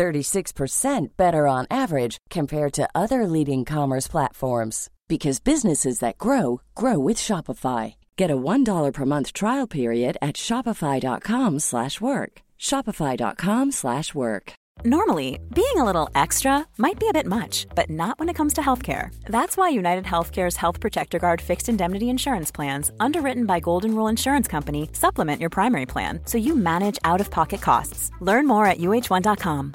36% better on average compared to other leading commerce platforms because businesses that grow grow with Shopify. Get a $1 per month trial period at shopify.com/work. shopify.com/work. Normally, being a little extra might be a bit much, but not when it comes to healthcare. That's why United Healthcare's Health Protector Guard fixed indemnity insurance plans, underwritten by Golden Rule Insurance Company, supplement your primary plan so you manage out-of-pocket costs. Learn more at uh1.com.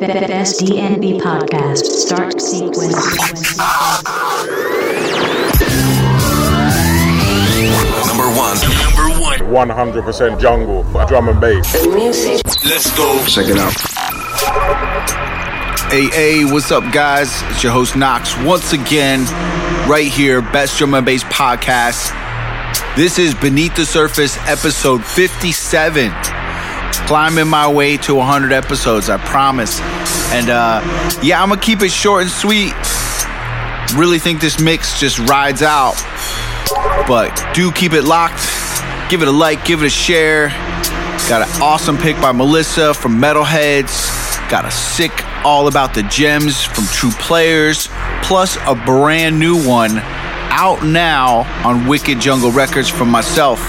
Best DNB podcast. Start sequence. Number one. Number one. 100% jungle, drum and bass. Let's go. Check it out. Hey, hey, what's up, guys? It's your host, Knox, once again, right here, Best Drum and Bass Podcast. This is Beneath the Surface, episode 57. Climbing my way to 100 episodes, I promise. And uh, yeah, I'm gonna keep it short and sweet. Really think this mix just rides out. But do keep it locked. Give it a like, give it a share. Got an awesome pick by Melissa from Metalheadz. Got a sick all about the gems from True Playaz. Plus a brand new one out now on Wicked Jungle Records from myself.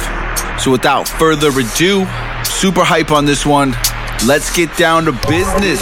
So without further ado, super hype on this one. Let's get down to business.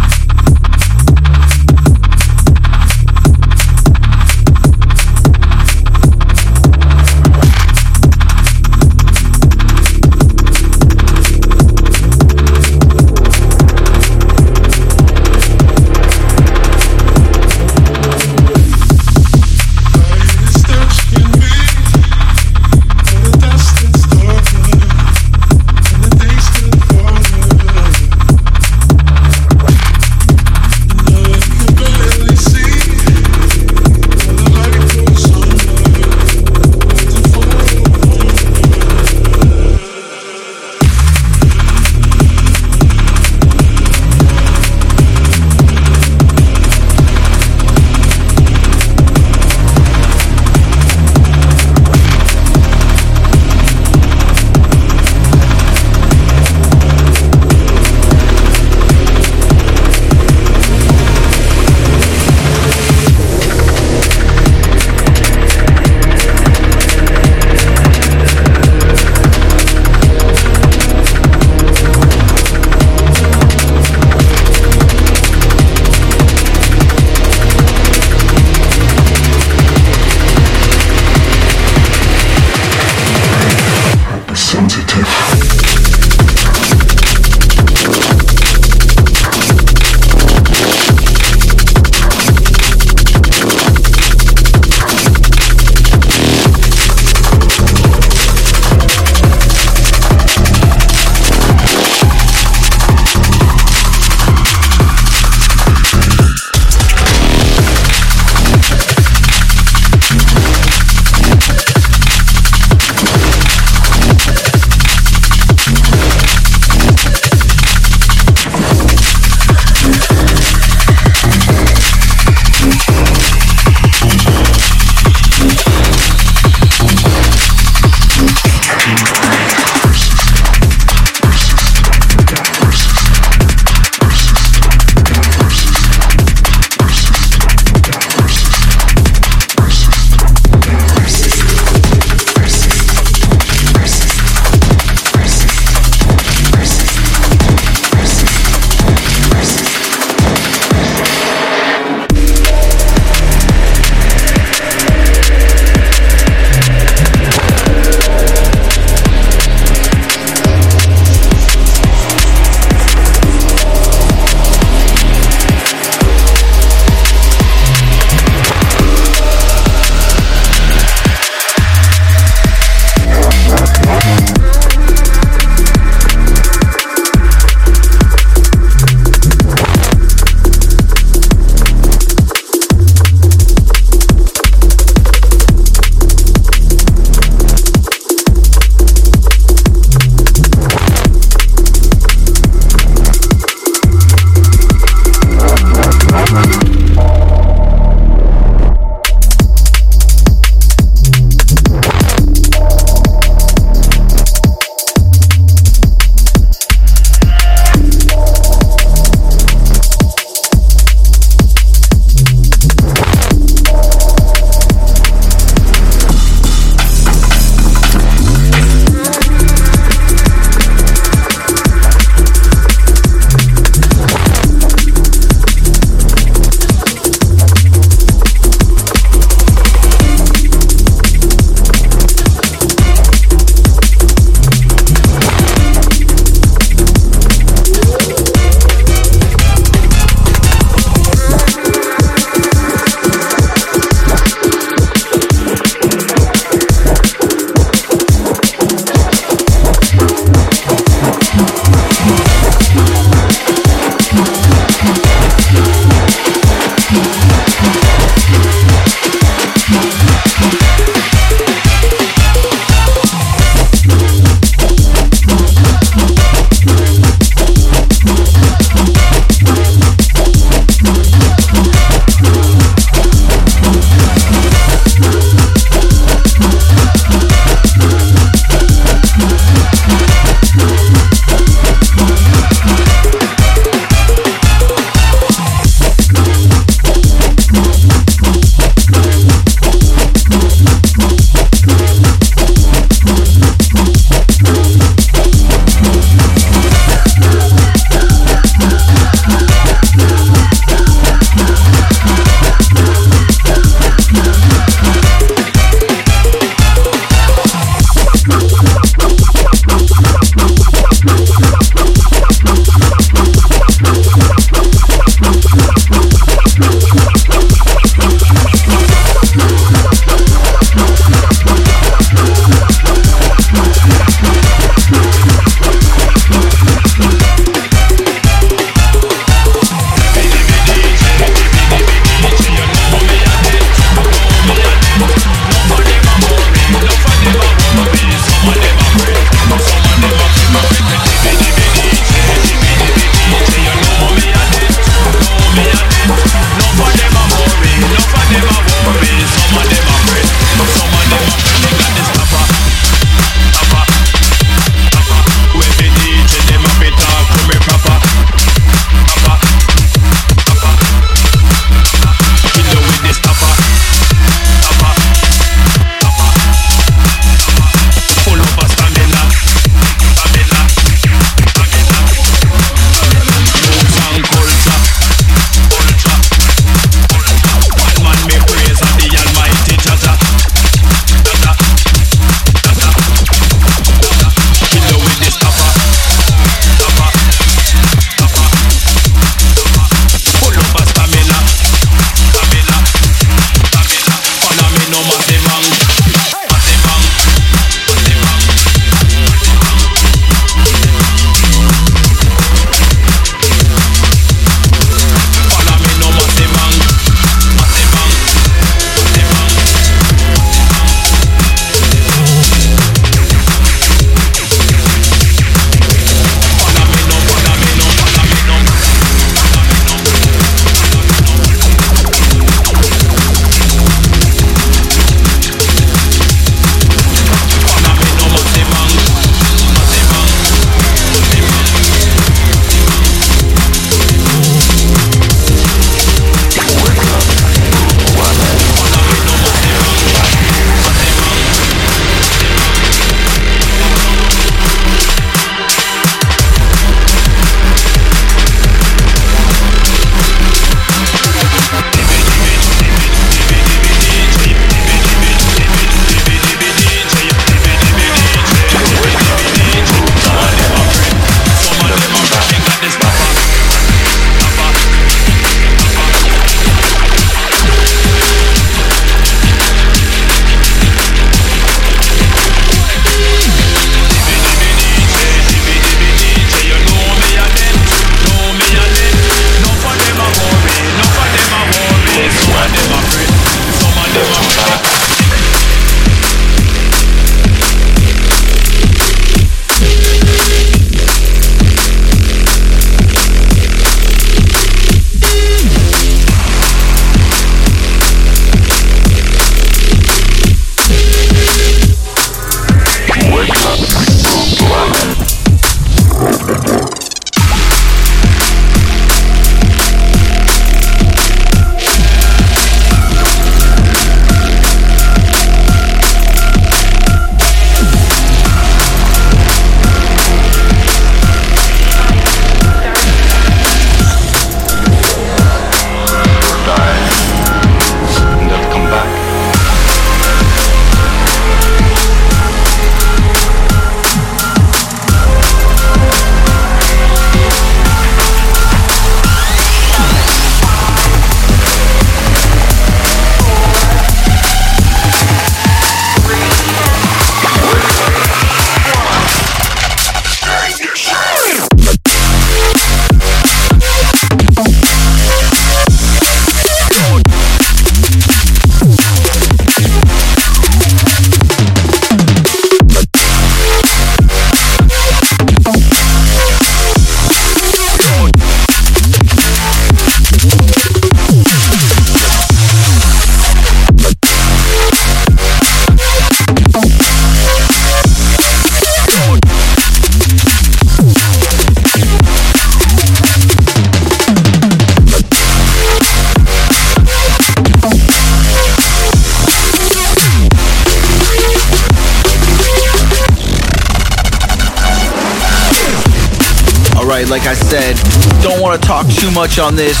Like I said, don't want to talk too much on this,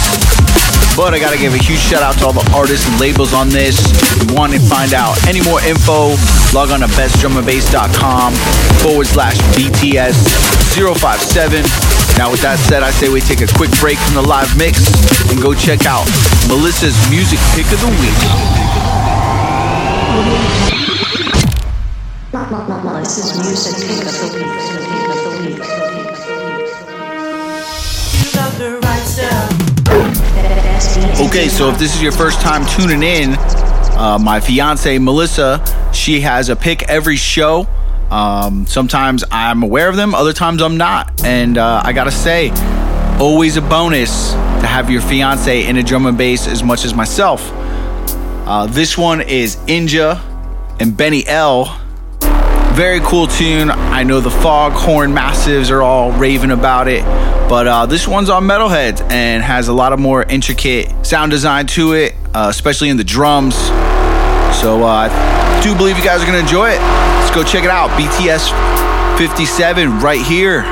but I got to give a huge shout out to all the artists and labels on this. If you want to find out any more info, log on to bestdrumandbass.com forward slash BTS 057. Now, with that said, I say we take a quick break from the live mix and go check out Melissa's music pick of the week. Melissa's music pick of the week. Okay, so if this is your first time tuning in, uh, my fiance Melissa, she has a pick every show. Um, sometimes I'm aware of them, other times I'm not. And uh, I gotta say, always a bonus to have your fiance in a drum and bass as much as myself. Uh, this one is Inja and Benny L. Very cool tune. I know the Foghorn Massives are all raving about it, but uh, this one's on Metalheadz and has a lot of more intricate sound design to it, uh, especially in the drums. So uh, I do believe you guys are gonna enjoy it. Let's go check it out. BTS 57 right here.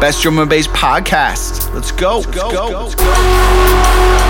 Best Drum and Bass podcast. Let's go. Let's go. Let's go. Step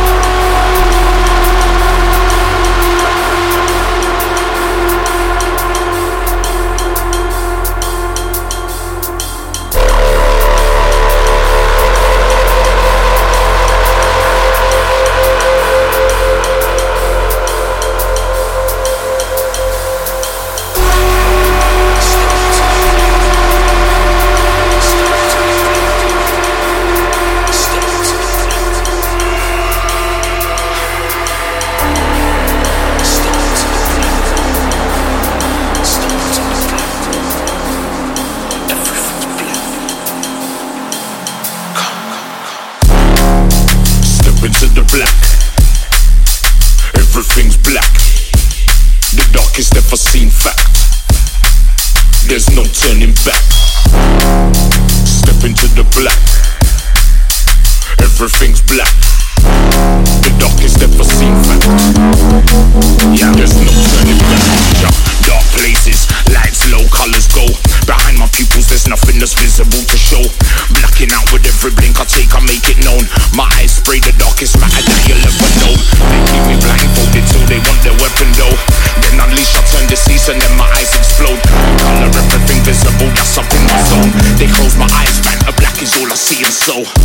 into the black. Everything's black. The darkest ever seen fact. There's no turning back. Step into the black. Everything's black. The darkest ever seen fact. Yeah, there's no turning back. Dark places, lights low, colors go. Behind my pupils, there's nothing that's visible to show. Blacking out with every blink I take, I make it known. My spray the darkest matter that you'll ever know. They keep me blindfolded till they want their weapon though. Then unleash, I turn seas and then my eyes explode. Color everything visible, that's up in my zone. They close my eyes, man, a black is all I see and so.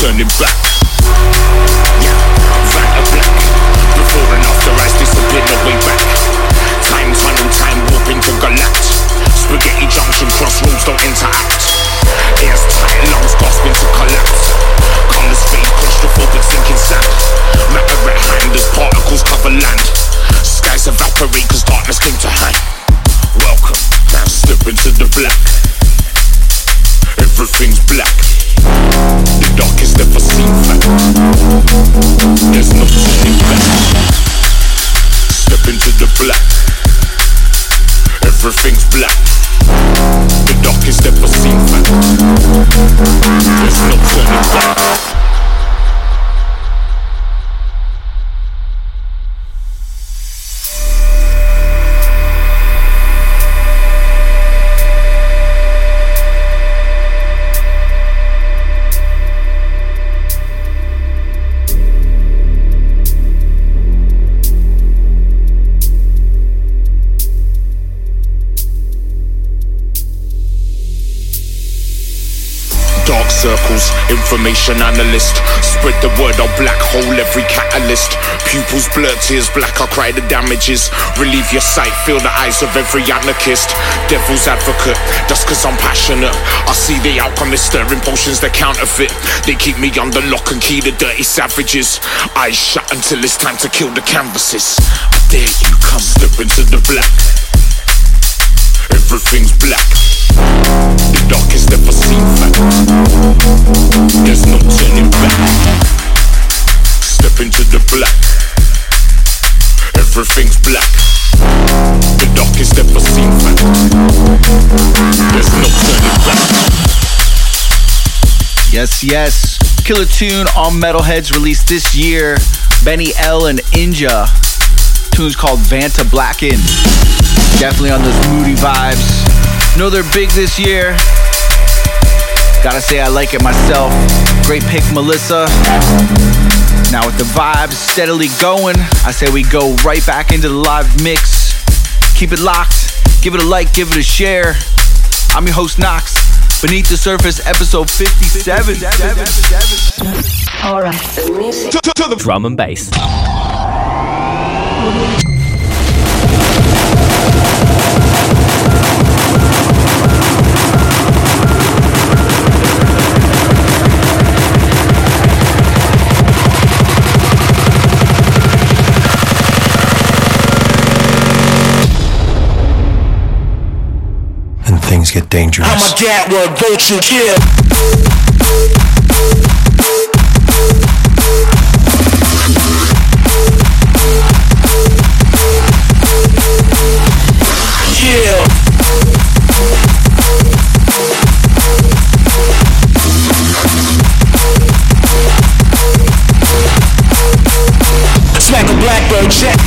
Turning back. Black. Dark circles, information analyst. Spread the word, I'll black hole every catalyst. Pupils blur, tears black, I'll cry the damages. Relieve your sight, feel the eyes of every anarchist. Devil's advocate, that's cause I'm passionate. I see the alchemist stirring potions that counterfeit. They keep me under lock and key, the dirty savages. Eyes shut until it's time to kill the canvases. I dare you, come step into the black. Everything's black darkest ever seen fact. There's no turning back. Step into the black. Everything's black. The darkest ever seen fact. There's no turning back. Yes, yes. Killer tune on Metalheadz released this year. Benny L and Inja. Tune's called Vanta Blacken. Definitely on those moody vibes. Know they're big this year. Gotta say, I like it myself. Great pick, Melissa. Now, with the vibes steadily going, I say we go right back into the live mix. Keep it locked. Give it a like, give it a share. I'm your host, Knox. Beneath the Surface, episode 57. All right. Drum and bass. Things get dangerous. I'm a Gatwa, don't you. Yeah. Smack a blackbird check.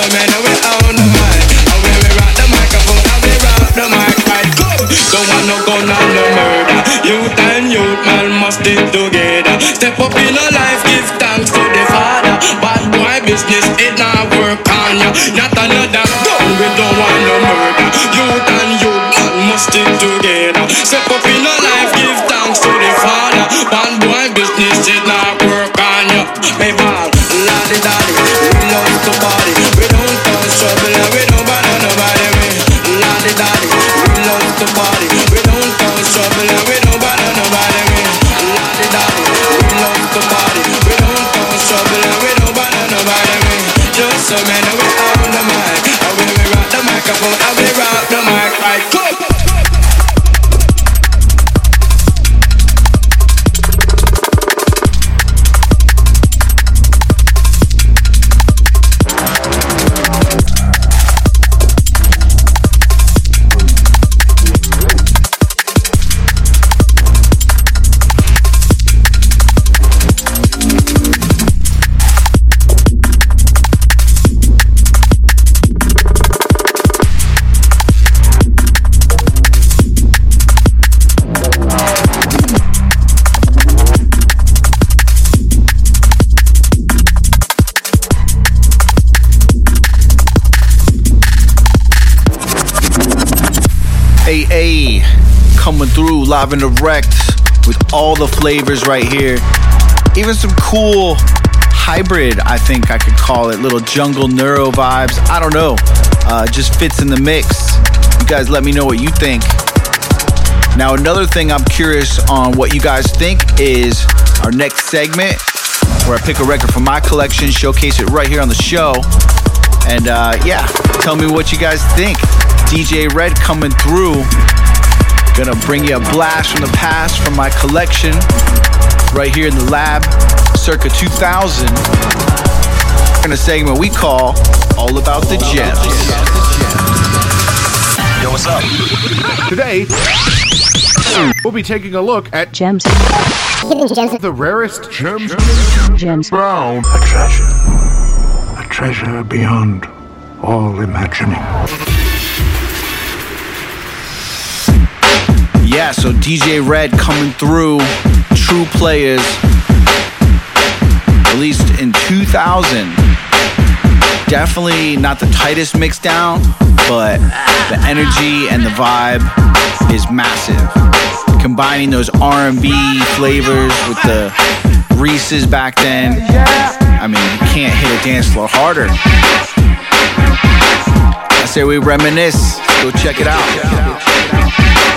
So know we own the mic. And we the microphone, and we the mic right. Good. Don't want no gun and no murder. Youth and youth man must together. Step up in a life, give the flavors right here. Even some cool hybrid, I think I could call it, little jungle neuro vibes. I don't know. Uh, just fits in the mix. You guys let me know what you think. Now, another thing I'm curious on what you guys think is our next segment where I pick a record from my collection, showcase it right here on the show. And uh, yeah, tell me what you guys think. DJ Red coming through. Gonna bring you a blast from the past from my collection right here in the lab, circa 2000. In a segment we call All About the Gems. Yo, what's up? Today, we'll be taking a look at Gems. the rarest gems Gems. found. A treasure. A treasure beyond all imagining. Yeah, so DJ Red coming through, True Playaz, released in 2000. Definitely not the tightest mix down, but the energy and the vibe is massive. Combining those R&B flavors with the Reese's back then, I mean, you can't hit a dance floor harder. I say we reminisce. Go check it out. start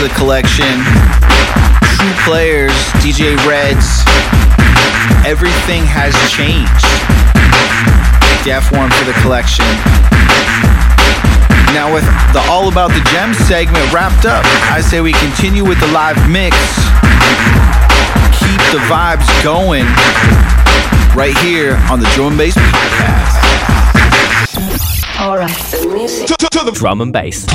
to the collection. True Playaz, DJ Reds. Everything has changed. Def one for the collection. Now with the All About the Gems segment wrapped up, I say we continue with the live mix. Keep the vibes going right here on the Drum and Bass Podcast. All right, the music. Drum and bass.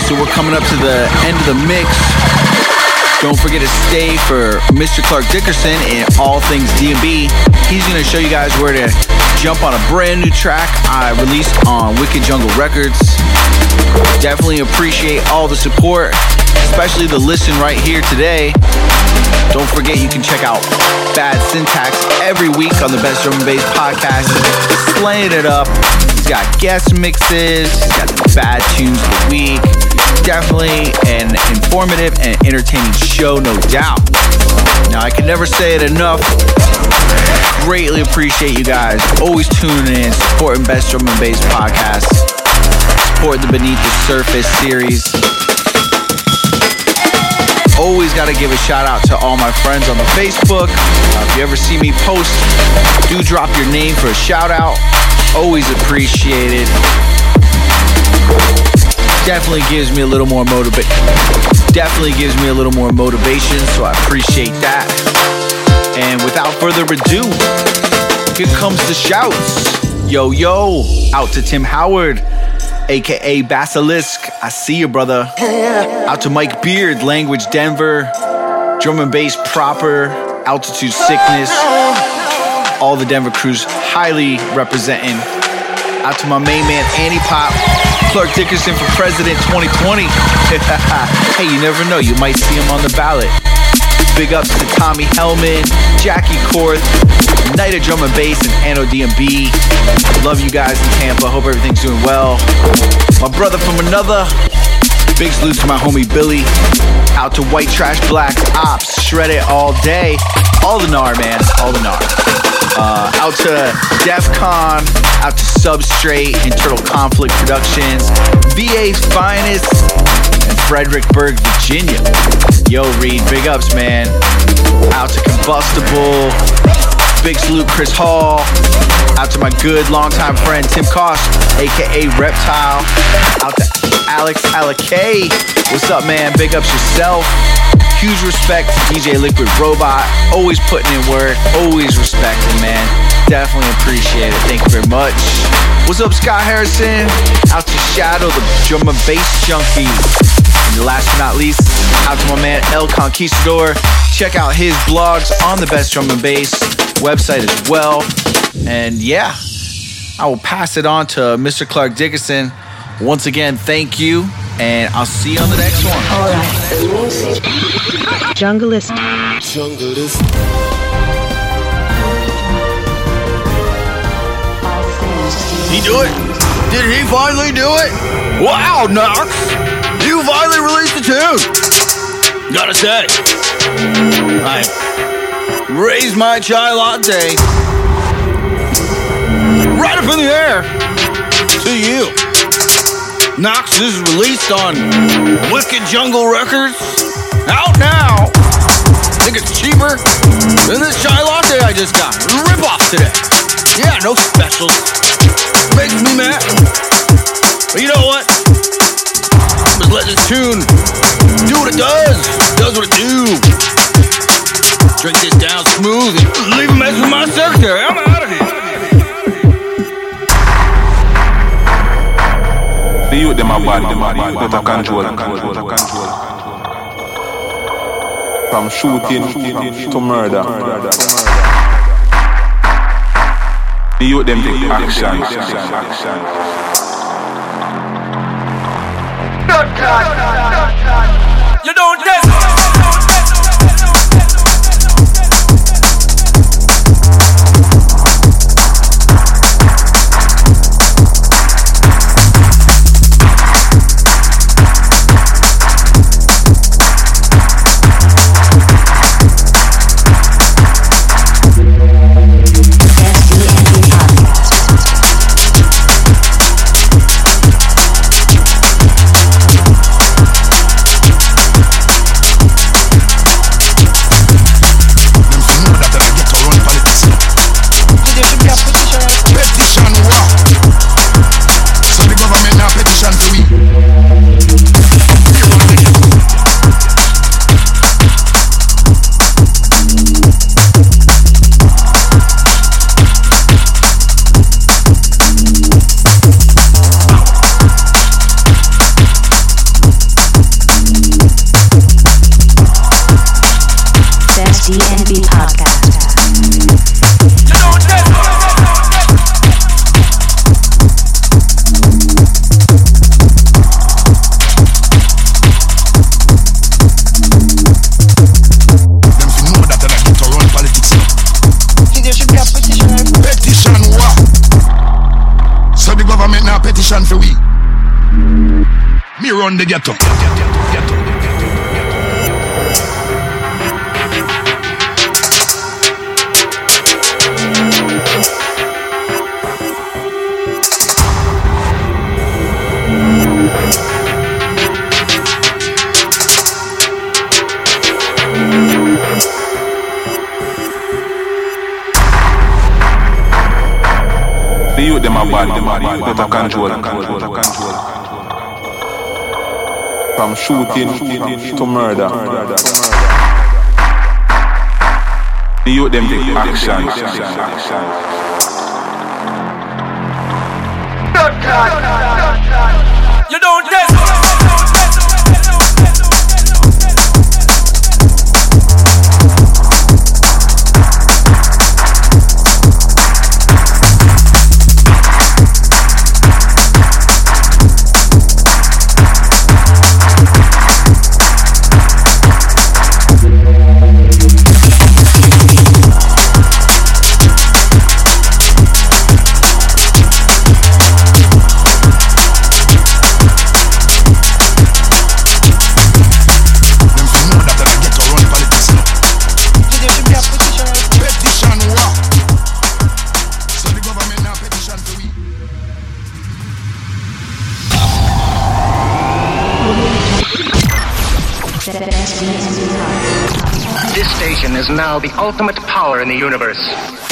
So we're coming up to the end of the mix. Don't forget to stay for Mr. Clark Dickerson and all things D&B. He's going to show you guys where to jump on a brand new track I released on Wicked Jungle Records. Definitely appreciate all the support, especially the listen right here today. Don't forget you can check out Bad Syntax every week on the Best Drum and Bass podcast. Slaying it up. He's got guest mixes, he's got the bad tunes of the week. Definitely an informative and entertaining show, no doubt. Now, I can never say it enough. Greatly appreciate you guys always tuning in, supporting Best Drum and Bass podcast, support the Beneath the Surface series. Always got to give a shout out to all my friends on the Facebook. Uh, if you ever see me post, do drop your name for a shout out. Always appreciated. Definitely gives me a little more motivation. Definitely gives me a little more motivation, so I appreciate that. And without further ado, here comes the shouts. Yo, yo, out to Tim Howard, aka Basilisk. I see you, brother. Out to Mike Beard, Language Denver, Drum and Bass Proper, Altitude Sickness. All the Denver crews highly representing. Out to my main man, Annie Pop, Clark Dickerson for President 2020. hey, you never know, you might see him on the ballot. Big ups to Tommy Hellman, Jackie Korth, Night of Drum and Bass, and Anno DMB. Love you guys in Tampa. Hope everything's doing well. My brother from another. Big salute to my homie Billy. Out to White Trash Black Ops. Shred it all day. All the gnar, man. All the gnar. Uh, out to DEFCON. Out to Substrate Turtle Conflict Productions. VA's finest. And Fredericksburg, Virginia. Yo, Reed, big ups, man. Out to Combustible. Big salute, Chris Hall. Out to my good longtime friend Tim Koss, aka Reptile. Out to Alex Alakay. What's up, man? Big ups yourself. Huge respect to DJ Liquid Robot. Always putting in work, always respecting, man. Definitely appreciate it. Thank you very much. What's up, Scott Harrison? Out to Shadow, the drum and bass junkie. And last but not least, out to my man El Conquistador. Check out his blogs on the Best Drum and Bass website as well. And yeah, I will pass it on to Mr. Clark Dickinson. Once again, thank you, and I'll see you on the next one. All right. Junglist. He do it? Did he finally do it? Wow, Knox! You finally released a tune! Gotta say, I raised my chai latte right up in the air to you. Knox is released on Wicked Jungle Records. Out now! Think it's cheaper than this chai latte I just got. Rip off today. Yeah, no specials. Makes me mad. But you know what? Just let this tune do what it does. Does what it do. Drink this down smooth and leave a mess with my secretary. I'm out of here. The youth them are bad, out of control. Out of control. From shooting to murder. The youth them take action. You don't test. Ghetto. The youth them are bad, out of control. Out of control. From shooting to murder. The youth them take action. Now the ultimate power in the universe.